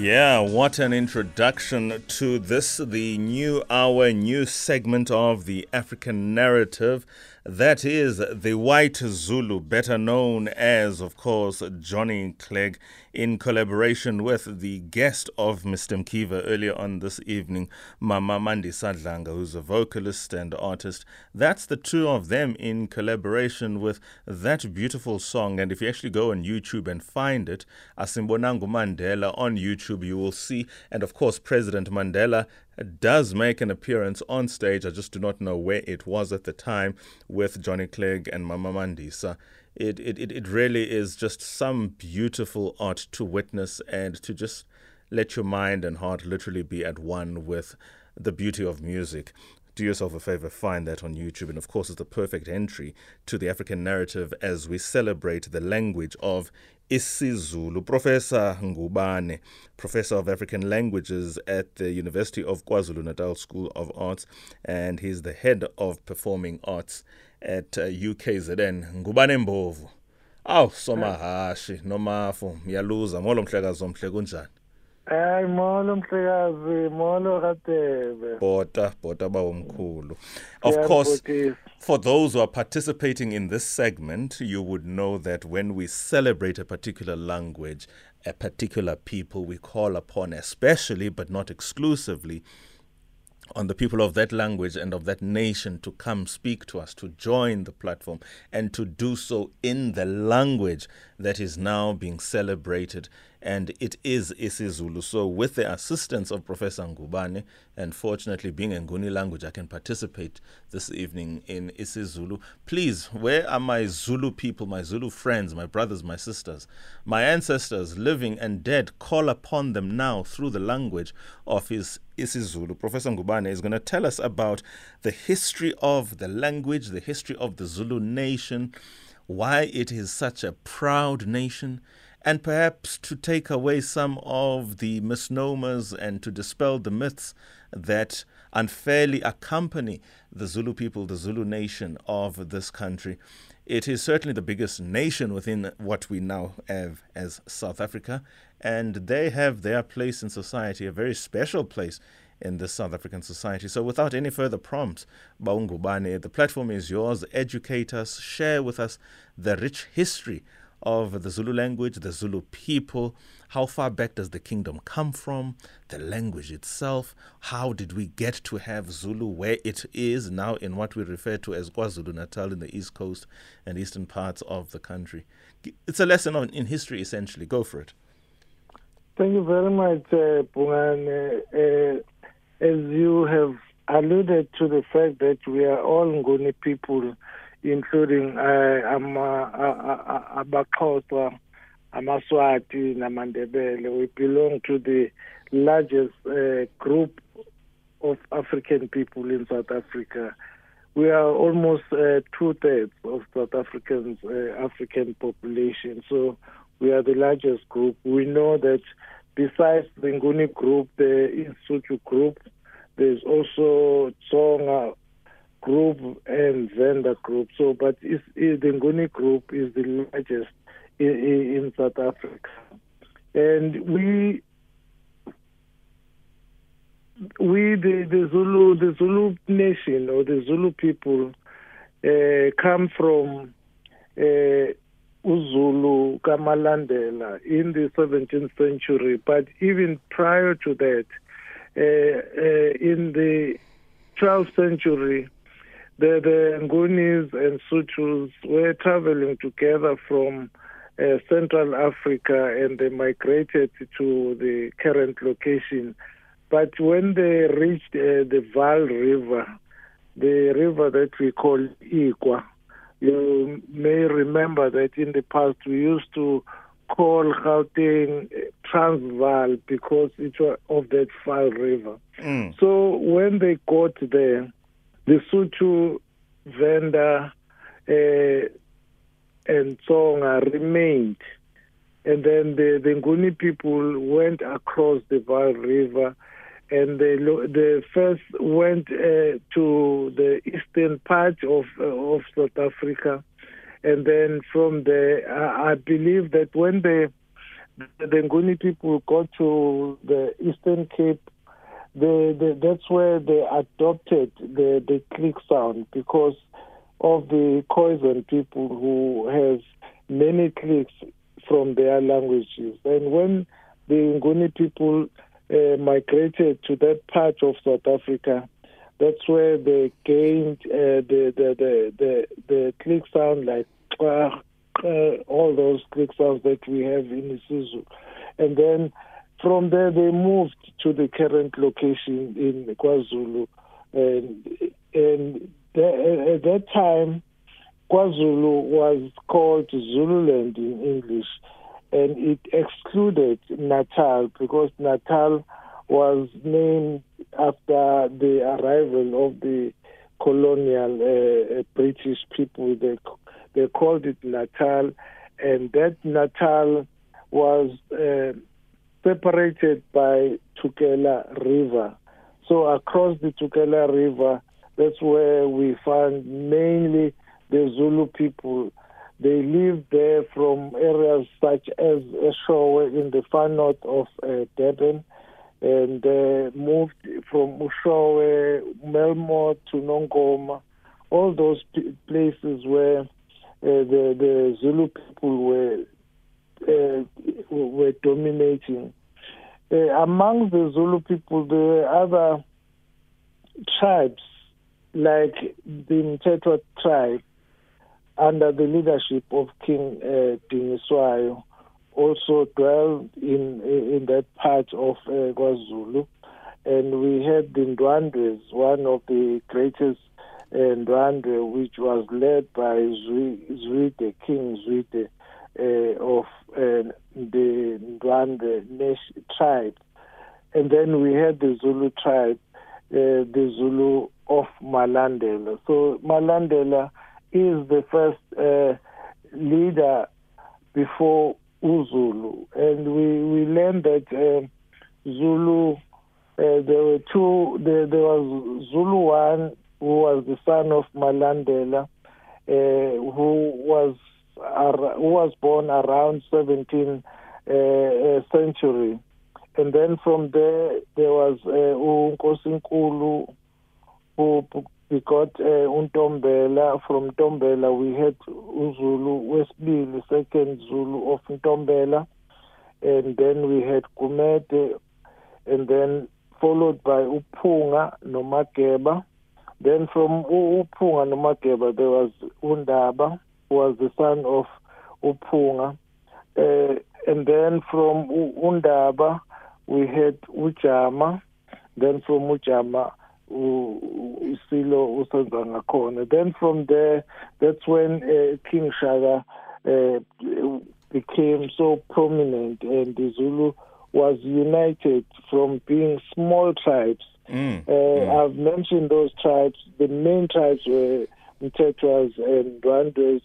Yeah, what an introduction to this, the new hour, new segment of the African narrative. That is the White Zulu, better known as, of course, Johnny Clegg, in collaboration with the guest of Mr. Mkiva earlier on this evening, Mama Mandisa Dlanga, who's a vocalist and artist. That's the two of them in collaboration with that beautiful song. And if you actually go on YouTube and find it, Asimbonanga Mandela on YouTube, you will see. And of course, President Mandela does make an appearance on stage. I just do not know where it was at the time with Johnny Clegg and Mama Mandisa. It, it, it, really is just some beautiful art to witness and to just let your mind and heart literally be at one with the beauty of music do yourself a favor, find that on YouTube. And of course, it's the perfect entry to the African narrative as we celebrate the language of isiZulu. Professor Ngubane, Professor of African Languages at the University of KwaZulu Natal School of Arts, and he's the head of performing arts at uh, UKZN. Ngubane Mbovu. Aw somahashi nomafu miyaluza molo mhlekazi omhle kunjani? Hayi molo mhlekazi molo kadebe bota bota bawomkhulu of course for those who are participating in this segment you would know that when we celebrate a particular language a particular people we call upon especially but not exclusively on the people of that language and of that nation to come speak to us, to join the platform, and to do so in the language that is now being celebrated. And it is isiZulu. So, with the assistance of Professor Ngubane, and fortunately being a Nguni language, I can participate this evening in isiZulu. Please, where are my Zulu people, my Zulu friends, my brothers, my sisters, my ancestors, living and dead? Call upon them now through the language of his isiZulu. Professor Ngubane is going to tell us about the history of the language, the history of the Zulu nation why it is such a proud nation, and perhaps to take away some of the misnomers and to dispel the myths that unfairly accompany the Zulu people, the Zulu nation of this country. It is certainly the biggest nation within what we now have as South Africa, and they have their place in society, a very special place in the South African society. So, without any further prompts, Baungubane, the platform is yours. Educate us, share with us the rich history of the Zulu language, the Zulu people. How far back does the kingdom come from? The language itself. How did we get to have Zulu where it is now in what we refer to as KwaZulu Natal in the east coast and eastern parts of the country? It's a lesson on, in history, essentially. Go for it. Thank you very much, uh. Uh, as you have alluded to the fact that we are all Nguni people, including uh, Abaxhosa, Amaswati, Namandebele. We belong to the largest uh, group of African people in South Africa. We are almost uh, two thirds of South Africans, uh, African population. So we are the largest group. We know that besides the Nguni group, the Isotho group, there's also Tsonga group and Venda group. So, but it's, it's the Nguni group is the largest in, in South Africa, and we we the, the Zulu the Zulu nation or the Zulu people uh, come from uh, Uzulu Kamalandela in the 17th century, but even prior to that, uh, uh, in the 12th century, the, the Ngunis and Sothos were traveling together from uh, Central Africa and they migrated to the current location. But when they reached uh, the Vaal River, the river that we call Ikwa, you may remember that in the past we used to call Gauteng Transvaal because it was of that Vaal River. Mm. So when they got there, the Sotho Venda uh, and Tsonga remained. And then the, the Nguni people went across the Vaal River and they, they first went uh, to the eastern part of, uh, of South Africa and then from there, I, I believe that when the Nguni people go to the Eastern Cape, the, the, that's where they adopted the, the click sound because of the Khoisan people who have many clicks from their languages. And when the Nguni people uh, migrated to that part of South Africa, that's where they gained uh, the, the, the, the, the click sound like uh, uh, all those click sounds that we have in isiZulu. And then from there they moved to the current location in KwaZulu. And, and the, at that time, KwaZulu was called Zululand in English, and it excluded Natal because Natal was named after the arrival of the colonial uh, uh, British people. They they called it Natal, and that Natal was uh, separated by Tukela River. So across the Tukela River, that's where we find mainly the Zulu people. They live there from areas such as Eshowe in the far north of uh, Durban and uh, moved from Ushowe, Melmoth to Nongoma, all those p- places where uh, the, the Zulu people were were dominating. Uh, among the Zulu people, there were other tribes like the Mtetwa tribe under the leadership of King uh, Dingiswayo also dwelled in in that part of uh, KwaZulu, and we had the Ndwandwes, one of the greatest uh, Ndwandwe, which was led by Zwide, King Zwide uh, of uh, the Ndwandwe tribe, and then we had the Zulu tribe, uh, the Zulu of Malandela. So Malandela is the first uh, leader before Uzulu, and we we learned that uh, Zulu. Uh, there were two. There, there was Zulu one, who was the son of Malandela, uh, who was who was born around 17th uh, uh, century, and then from there there was uh, Unkosinkulu, who we got uh, Untombela. From Tombela, we had Uzulu Westbili, second Zulu of Untombela. And then we had Kumete, and then followed by Upunga Nomageba. Then from Upunga Nomageba, there was Undaba, who was the son of Upunga. Uh, and then from Undaba, we had Ujama. Then from Ujama, isilo usenza ngakhona then from there that's when uh, king shaka uh, became so prominent and the zulu was united from being small tribes mm. Uh, mm. i've mentioned those tribes the main tribes were mtetwas and ndwandwes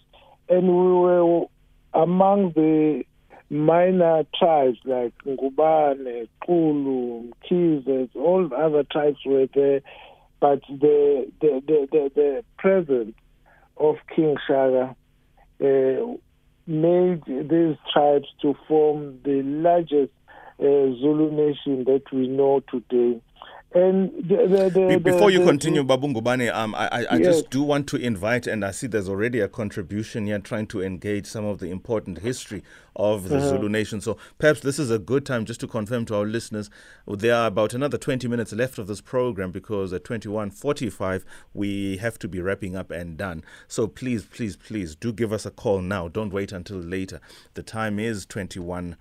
and we were among the minor tribes like Ngubane, Kulu, Mkhize, all other tribes were there, but the the the, the, the presence of King Shaka uh, made these tribes to form the largest uh, Zulu nation that we know today. And the, the, before you continue, Babungubane, um, I, I, I yes. just do want to invite, and I see there's already a contribution here trying to engage some of the important history of the uh-huh. Zulu nation. So perhaps this is a good time just to confirm to our listeners there are about another 20 minutes left of this program because at 21:45 we have to be wrapping up and done. So please, please, please do give us a call now. Don't wait until later. The time is 21.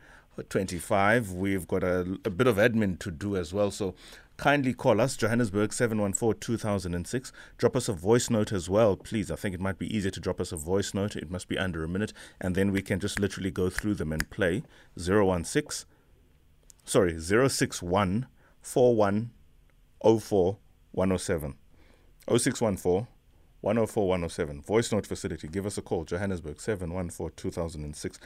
25. We've got a, a, bit of admin to do as well. So kindly call us, Johannesburg 714 2006. Drop us a voice note as well, please. I think it might be easier to drop us a voice note. It must be under a minute, and then we can just literally go through them and play 016, sorry, 061 4104 107. 0614 104 107. Voice note facility. Give us a call. Johannesburg 714 2006.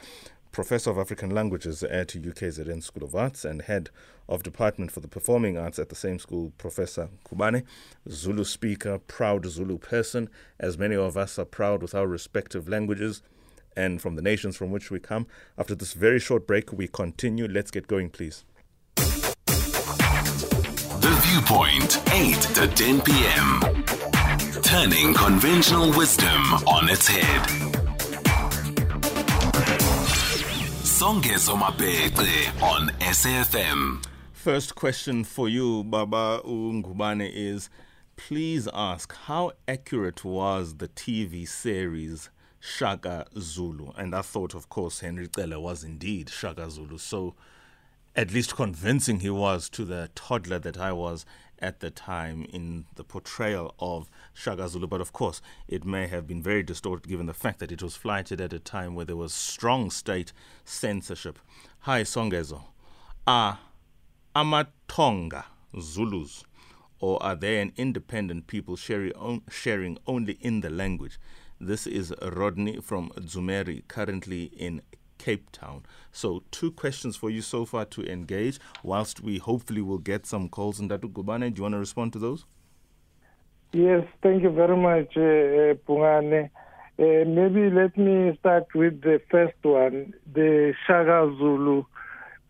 Professor of African Languages at UKZN School of Arts and Head of Department for the Performing Arts at the same school, Professor Ngubane, Zulu speaker, proud Zulu person, as many of us are proud with our respective languages. and from the nations from which we come. After this very short break, we continue. Let's get going, please. The Viewpoint, 8 to 10 p.m. Turning conventional wisdom on its head. Songezo Mapete on SAFM. First question for you, Baba Ungubane, is please ask how accurate was the TV series Shaka Zulu? And I thought, of course, Henry Cele was indeed Shaka Zulu. So at least convincing he was to the toddler that I was at the time in the portrayal of Shaka Zulu. But of course, it may have been very distorted given the fact that it was flighted at a time where there was strong state censorship. Hi, Songezo. Are Amatonga Zulus, or are they an independent people sharing, only in the language? This is Rodney from Zumeri, currently in Cape Town. So, two questions for you so far to engage, whilst we hopefully will get some calls. And Datu Gubane, do you want to respond to those? Yes, thank you very much, uh, Pungane. Uh, maybe let me start with the first one. The Shaka Zulu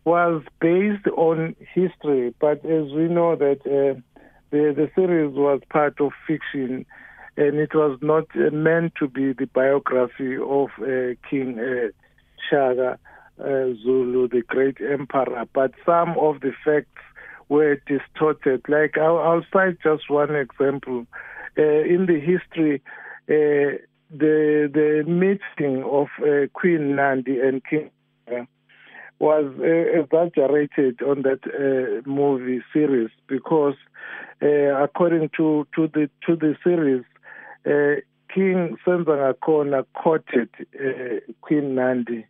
was based on history, but as we know that uh, the the series was part of fiction, and it was not meant to be the biography of uh, King uh, Shaka Zulu, the great emperor, but some of the facts were distorted. Like I'll, I'll cite just one example. Uh, in the history, uh, the the meeting of uh, Queen Nandi and King was uh, exaggerated on that uh, movie series because, according to, to the to the series, King Senzangakhona courted Queen Nandi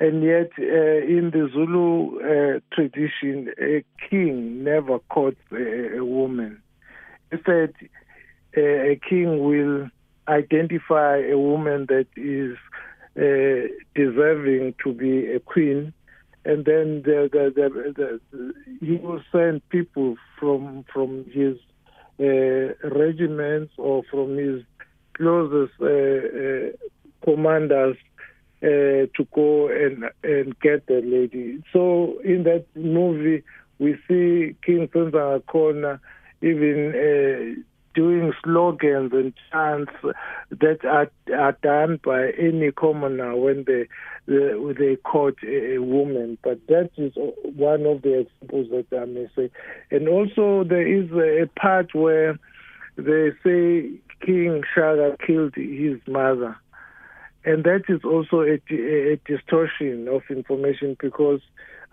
and yet, uh, in the Zulu uh, tradition, a king never courts a, a woman. Instead, uh, a king will identify a woman that is uh, deserving to be a queen, and then the, the, the, he will send people from from his uh, regiments or from his closest uh, commanders uh, to go and and get the lady. So in that movie, we see King Senzangakhona even uh, doing slogans and chants that are, are done by any commoner when they they, they court a, a, woman. But that is one of the examples that I may say. And also there is a, part where they say King Shaka killed his mother. And that is also a, a, distortion of information because,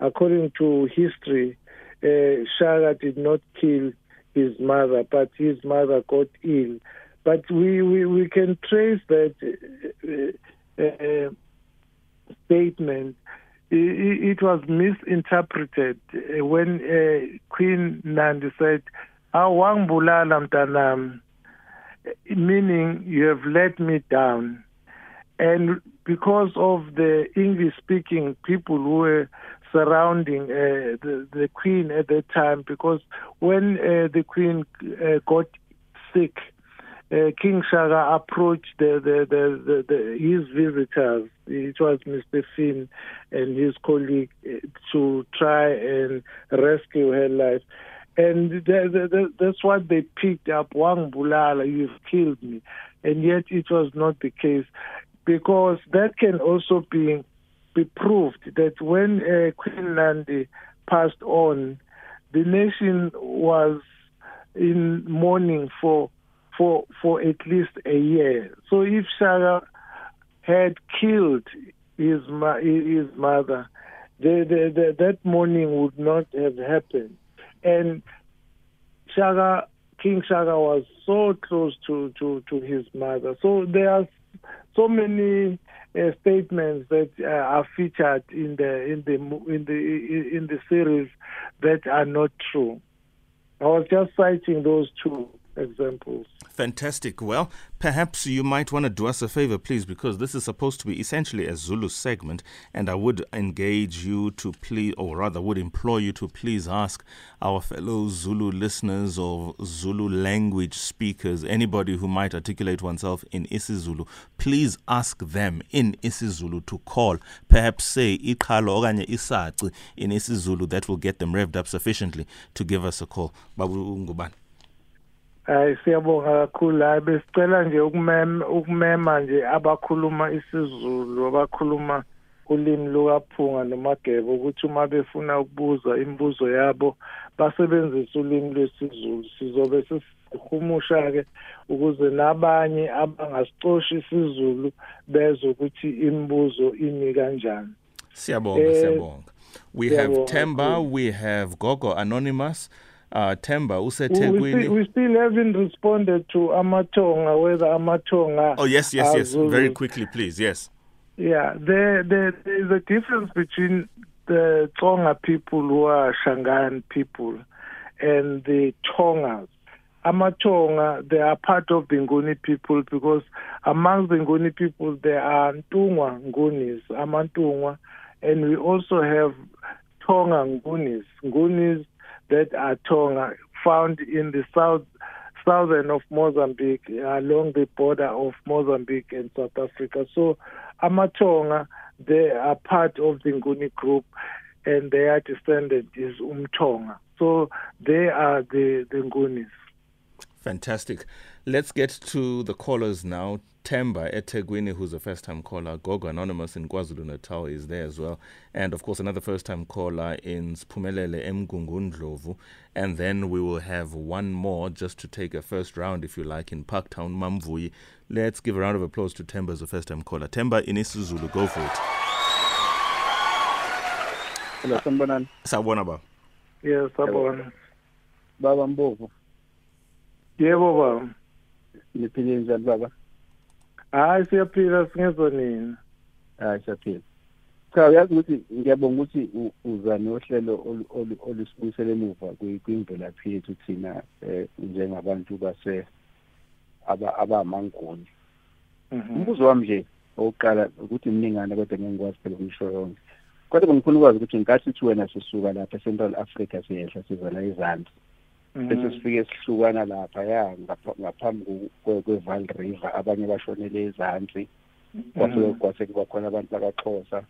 according to history, uh, Shaka did not kill his mother, but his mother got ill. But we, we, we can trace that uh, uh, statement. It, it, was misinterpreted when uh, Queen Nandi said, Awangibulala mtanam, meaning you have let me down. And because of the English speaking people who were surrounding uh, the, the Queen at that time, because when uh, the Queen uh, got sick, uh, King Shaka approached the, the, the, the, his visitors, it was Mr. Fynn and his colleague, uh, to try and rescue her life. And that's what they picked up. Wang Bulala, you've killed me. And yet it was not the case because that can also be be proved that when uh, Queen Nandi passed on, the nation was in mourning for for for at least a year. So if Shaka had killed his his mother, the, the, the, that mourning would not have happened. And Shaka King Shaka was so close to, to, to his mother. So there are so many uh, statements that uh, are featured in the in the in the in the series that are not true. I was just citing those two examples. Fantastic. Well, perhaps you might want to do us a favor, please, because this is supposed to be essentially a Zulu segment, and I would engage you to please, or rather, would implore you to please ask our fellow Zulu listeners or Zulu language speakers, anybody who might articulate oneself in isiZulu, please ask them in isiZulu to call. Perhaps say iqhalo okanye isaci in isiZulu that will get them revved up sufficiently to give us a call. Babu Ngubane. Hayi siyabonga kakhulu hayi besicela nje ukumema ukumema nje abakhuluma isiZulu abakhuluma ulimi lukaphunga nomageba ukuthi uma befuna ukubuza imibuzo yabo basebenzise ulimi lwesiZulu. Sizobe sesihumusha-ke ukuze nabanye abangasicoshi isiZulu bezwe ukuthi imibuzo imi kanjani. Siyabonga eh, siyabonga. We have Temba we have Gogo Anonymous. Uh, Temba useThekwini. We, we still haven't responded to Amatonga whether Amatonga. Oh yes, yes, yes. Zulu. Very quickly, please. Yes. Yeah, there, there there is a difference between the Tonga people who are Shangaan people and the Tongas. Amatonga, they are part of the Nguni people because among the Nguni people there are Ntungwa Ngunis, Amantungwa, and we also have Tonga Ngunis. Ngunis that are Tonga found in the south southern of Mozambique along the border of Mozambique and South Africa. So Amatonga, they are part of the Nguni group and their descendant is Umtonga. So they are the, the Ngunis. Fantastic. Let's get to the callers now. Temba eThekwini, who's a first time caller. Gogo Anonymous in KwaZulu Natal is there as well. And of course, another first time caller in Sphumelele Mgungundlovu. And then we will have one more just to take a first round, if you like, in Parktown Mamvui. Let's give a round of applause to Temba as a first time caller. Temba in Zulu, go for it. Hello, Sambonan. Ah, Sabona ba. Yes, Sabona. Baba Mbovu. Yebo baba. Niphile njani baba? hayi siyaphila singezwa nini hayi siyaphila. Cha uyazi ukuthi ngiyabonga ukuthi uza nohlelo olusibuyisela emuva kwimvelaphi yethu thina um njengabantu base abamanguni. Mhm. umbuzo wami nje owokuqala ukuthi mningana kodwa ngeke ngikwazi phela ukusho yonke. Kodwa bengifuna ukwazi ukuthi nkathi uthi wena sisuka lapha e-central africa siyehla sizana ezansi bese mhm. sifike sihlukana lapha ya ngaphambi kwe-Vaal River. Abanye bashonele ezantsi kwase mhm. kwase kuba khona abantu bakaXhosa.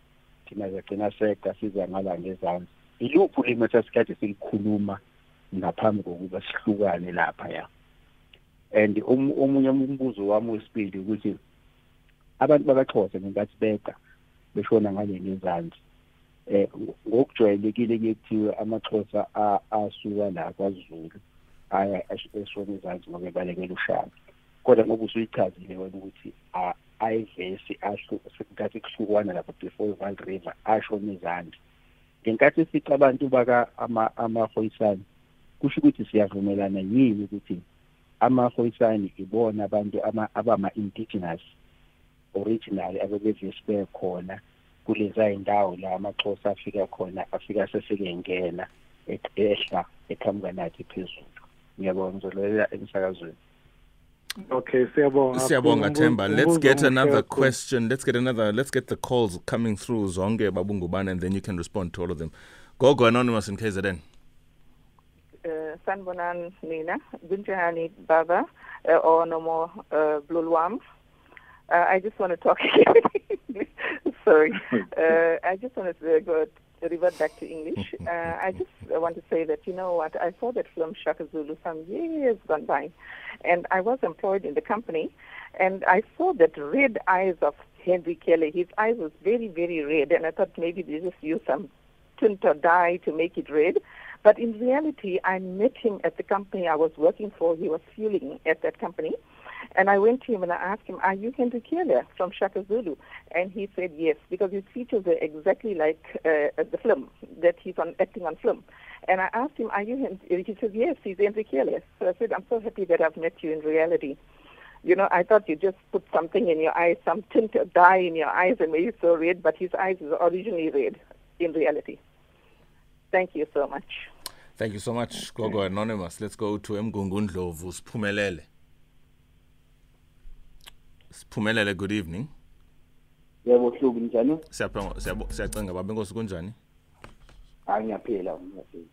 Thina sagcina sega siza ngala ngezantsi iluphi ulimi esasikade silikhuluma ngaphambi kokuba sihlukane lapha ya and omunye umbuzo wami wesibili ukuthi abantu bakaXhosa ngenkathi bega beshona ngale ngezantsi eh ngokujwayelekile kuyethiwe amaxhosa asuka la kwaZulu aya eshona ezansi ngoba ebalekela ushaka. Kodwa ngoba usuyichazile wena ukuthi ayivesi ngathi kuhlukwana lapha before Vaal River ashona ezansi ngenkathi sica abantu baka amahoyisani kusho ukuthi siyavumelana yini ukuthi amahoyisani ibona abantu abama indigenous original abebevesi bekhona kuleza indawo la amaxhosa afika khona afika sesingengena ehla eqhamuka nathi phezulu ngiyabonga ngizolelela emsakazweni Okay, siyabonga. Siyabonga Themba. Let's get another question. Let's get another let's get the calls coming through zonke babungubana and then you can respond to all of them. Gogo anonymous in KZN. Uh, sanbonan nina kunjani baba uh, or no more uh, blulwam uh, I just want to talk Sorry. Uh, I just want to go revert back to English. Uh, I just want to say that, you know what, I saw that film Shaka Zulu some years gone by, and I was employed in the company, and I saw that red eyes of Henry Cele. His eyes was very, very red, and I thought maybe they just used some tint or dye to make it red. But in reality, I met him at the company I was working for. He was fueling at that company. And I went to him and I asked him, Are you Henry Cele from Shaka Zulu? And he said yes, because his features are exactly like uh, the film that he's on acting on film. And I asked him, Are you Henry? He said, Yes, he's Henry Cele. So I said, I'm so happy that I've met you in reality. You know, I thought you just put something in your eyes, some tint dye in your eyes and made it so red, but his eyes is originally red in reality. Thank you so much. Thank you so much, Gogo Anonymous. Let's go to Mgungundlovu. Sphumelele. Sphumelele, good evening. Yebo hlubu njani? Siyacinga baba inkosi kunjani? Hayi ngiyaphila ngiyaphila.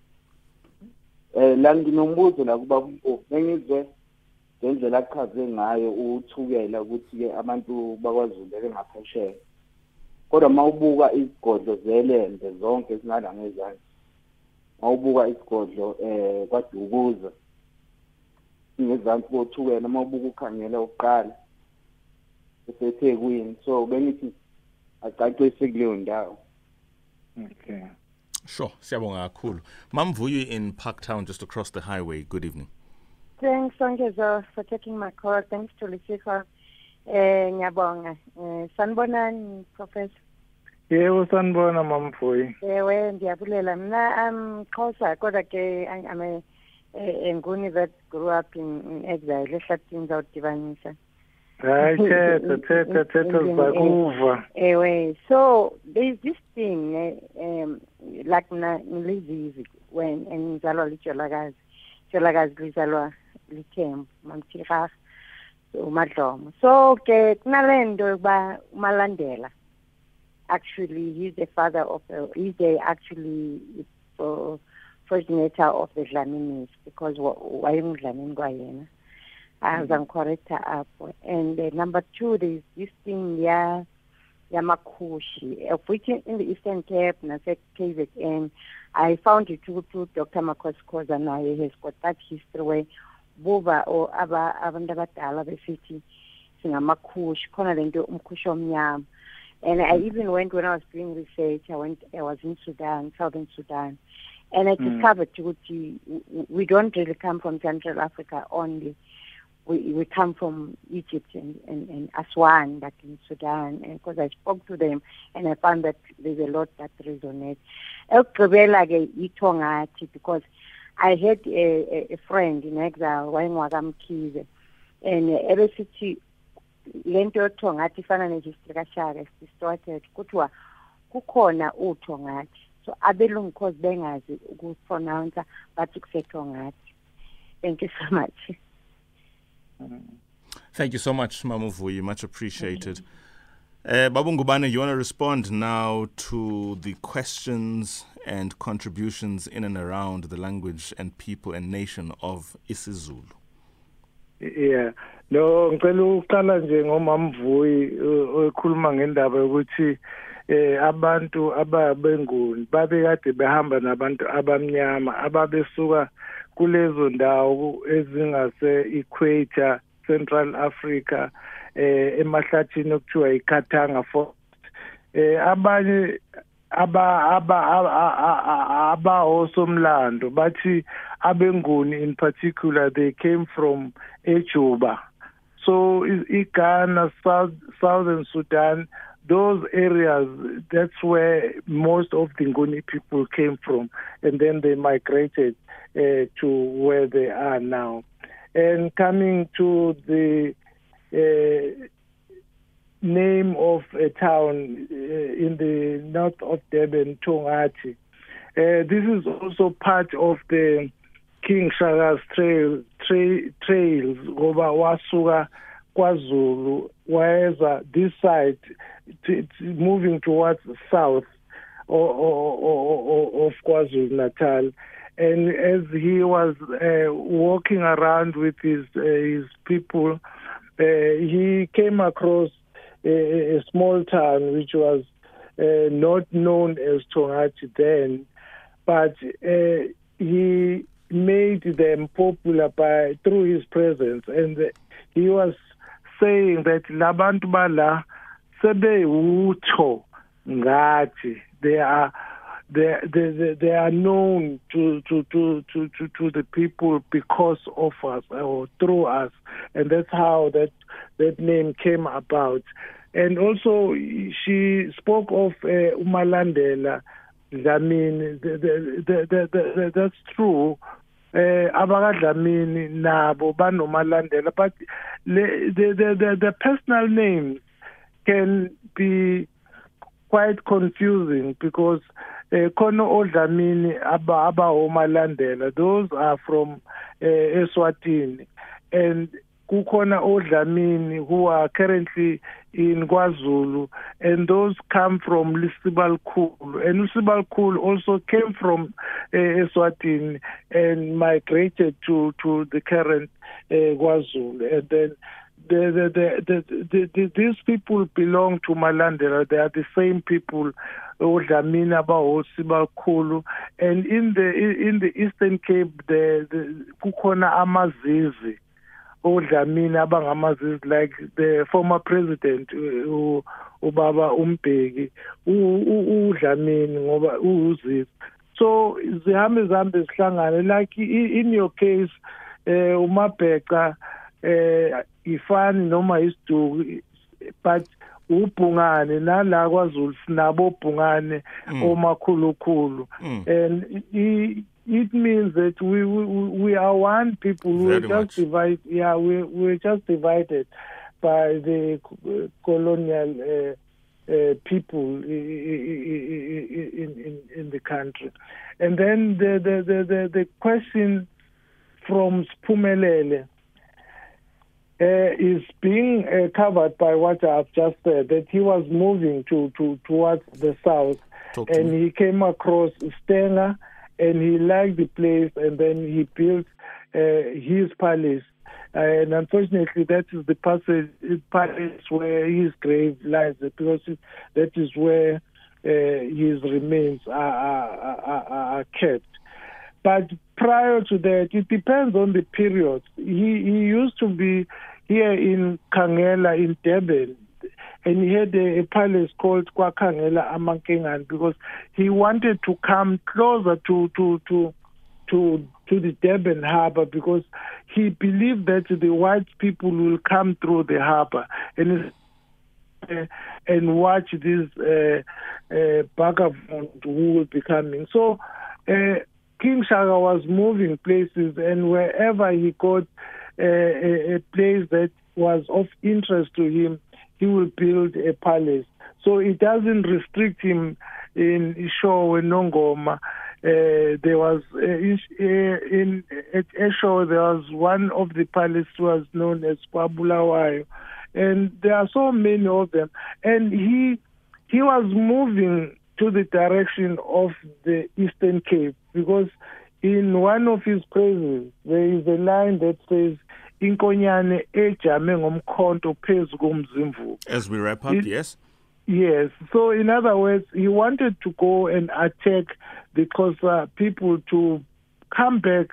Eh la nginombuzo la kuba bengizwe ngendlela achaze ngayo uthukela ukuthi ke abantu bakwaZulu bengaphesheya. Kodwa mawubuka izigodlo zelembe zonke singala ngezansi mawubuka isigodlo eh kwadukuza ngezansi kothukela mawubuka ukhangela uqala esethekwini so bengithi acacise kuleyo ndawo okay Sure, siyabonga kakhulu. Mamvuyo in Parktown just across the highway. Good evening. Thanks Songezo for taking my call. Thanks to Lisiko. Eh ngiyabonga. Eh sanibonani professor. yebo sanibona mamfoyi ewe ndiyabulela mna am xhosa kodwa ke am a enguni that grew up in, in exile ehlathini zawudibanisa hayi thetha thetha thetha sizakuva ewe so there's this thing um like mna ngilizizi when ngizalwa lijolakazi ijolakazi lizalwa lithembu mamthirha umadlomo so ke kunale nto yokuba umalandela actually he's the father of uh, he's the actually uh, progenitor of the Dlaminis because wayengudlamini kwayena azangicorrecta up and uh, number two there's this thing ya yamakhushi of which in the eastern cape nase-kzn i found it ukuthi dr makhosikoza naye has got that history where buba or abantu abadala besithi singamakhushi khona lento umkhushi omnyama and I even went when I was doing research. I went. I was in Sudan, southern Sudan, and I mm. discovered mm. we don't really come from Central Africa only. We we come from Egypt and, and, and Aswan, like in Sudan. And because I spoke to them, and I found that there's a lot that resonates. Eh, because I had a, a, friend in exile, Wainwagamkize, and eh, ever lento yotho ngathi ifana nehistory kashaka distorted kuthiwa kukhona utho ngathi so abelungu cause bengazi ukupronounce bathi kusetho ngathi thank you so much Thank you so much, Mamuvuyi. Much appreciated. Uh, Babu Ngubane, you want to respond now to the questions and contributions in and around the language and people and nation of isiZulu? Yeah. No ngicela uqala nje ngomamvuyi okhuluma ngendaba yokuthi eh abantu ababenguni babekade behamba nabantu abamnyama ababesuka kulezo ndawo ezingase equator Central Africa eh emahlathini okuthiwa iKhatanga Forest eh abanye aba aba aba osomlando bathi abenguni in particular they came from eJuba so Ghana, South, Southern Sudan, those areas, that's where most of the Nguni people came from. And then they migrated to where they are now. And coming to the uh, name of a town uh, in the north of Durban, Tongati, uh, this is also part of the King Shaka's trail, tra- trails ngoba wasuka kwaZulu wayeza this side t- t- moving towards south or, of KwaZulu Natal and as he was uh, walking around with his uh, his people uh, he came across a, a, small town which was uh, not known as Tongati then but uh, he made them popular by through his presence. And he was saying that labantu bala sebewutho ngathi they are they, they, they are known to, to, to, to, to, to the people because of us or through us. And that's how that, that name came about. And also, she spoke of uh, Umalandela. I mean, the, the, the, the, that's true eh abakadlamini nabo banomalandela but the, the the the personal names can be quite confusing because khona odlamini abawomalandela those are from uh, Eswatini. And kukhona odlamini who are currently in KwaZulu and those come from Lisibalkhulu. And Lisibalkhulu also came from uh, Eswatini and migrated to to the current uh, KwaZulu. And then the, the, the, the, these people belong to Malandela. They are the same people odlamini abahosi bakhulu. And in the in the Eastern Cape the, the kukhona amazizi odlamini abangamazizi like the former president ubaba umbheki udlamini ngoba uzizi so zihambe zihambe zihlangane. Like in your case eh umabheca eh ifani noma isiduku but ubhungane nala kwaZulu sinabo obhungane mm. omakhulukhulu mm. and it means that we we, we are one people we just divide yeah we we're just divided by the colonial uh, uh, people in, in in the country and then the the the the, question from Sphumelele uh, is being uh, covered by what I've just said, that he was moving to, to towards the south, Talk and he came across Stanger, and he liked the place, and then he built uh, his palace. and unfortunately, that is the passage, palace where his grave lies, because that is where uh, his remains are, are, are, are kept. But prior to that, it depends on the period. He, he used to be here in Kangela in Durban, and he had a, a palace called Kwakangela Amankengan because he wanted to come closer to to to to to the Durban harbor because he believed that the white people will come through the harbor and uh, and watch this uh, uh, vagabond who will be coming. So uh, King Shaka was moving places, and wherever he got a, a place that was of interest to him, he will build a palace. So it doesn't restrict him in Eshowe, Nongoma. Uh, there was uh, in at Eshowe there was one of the palaces was known as Pabulawayo, and there are so many of them. And he he was moving to the direction of the Eastern Cape because in one of his praises there is a line that says inkonyane ejame ngomkhonto phezu komzimvuko as we wrap up it, yes? Yes. So in other words he wanted to go and attack the Xhosa people to come back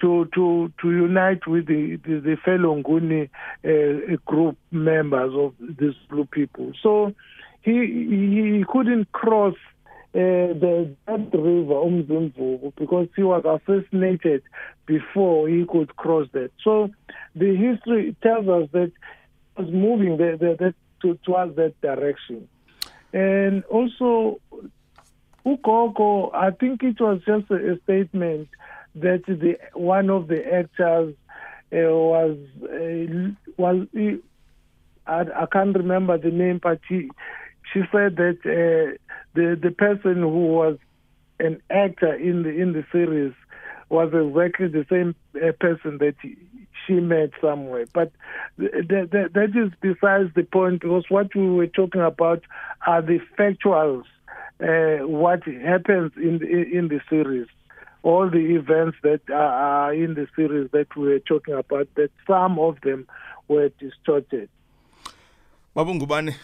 to to to unite with the the, the fellow Nguni uh, group members of these blue people. So he he, couldn't cross uh, the Dead River, Umzimvubu, because he was assassinated before he could cross that. So the history tells us that he was moving the, the, the, to, towards that direction. And also, Ukoko, I think it was just a, a statement that the one of the actors uh, was uh, was I, I can't remember the name, but he she said that uh, the the person who was an actor in the in the series was exactly the same uh, person that she met somewhere. But th- th- th- that is besides the point because what we were talking about are the factuals, uh, what happens in the, in the series. All the events that are in the series that we were talking about, that some of them were distorted. Babungubane.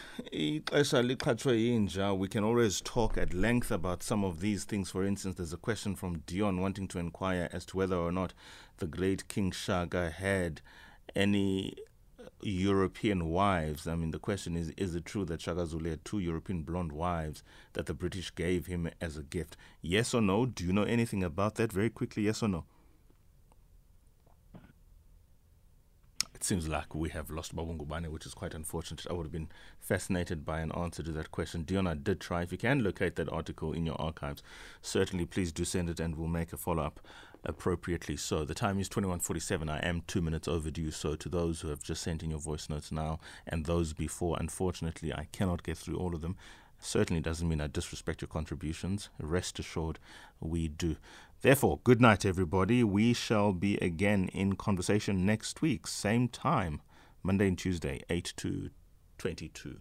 We can always talk at length about some of these things. For instance, there's a question from Dion wanting to inquire as to whether or not the great King Shaka had any European wives. I mean, the question is is it true that Shaka Zulu had two European blonde wives that the British gave him as a gift? Yes or no? Do you know anything about that? Very quickly, yes or no? It seems like we have lost Babungubane, which is quite unfortunate. I would have been fascinated by an answer to that question. Dion, I did try. If you can locate that article in your archives, certainly please do send it and we'll make a follow up appropriately. So the time is 21:47. I am 2 minutes overdue. So to those who have just sent in your voice notes now and those before, unfortunately, I cannot get through all of them. certainly doesn't mean I disrespect your contributions. Rest assured, we do. Therefore, good night, everybody. We shall be again in conversation next week, same time, Monday and Tuesday, 8 to 22.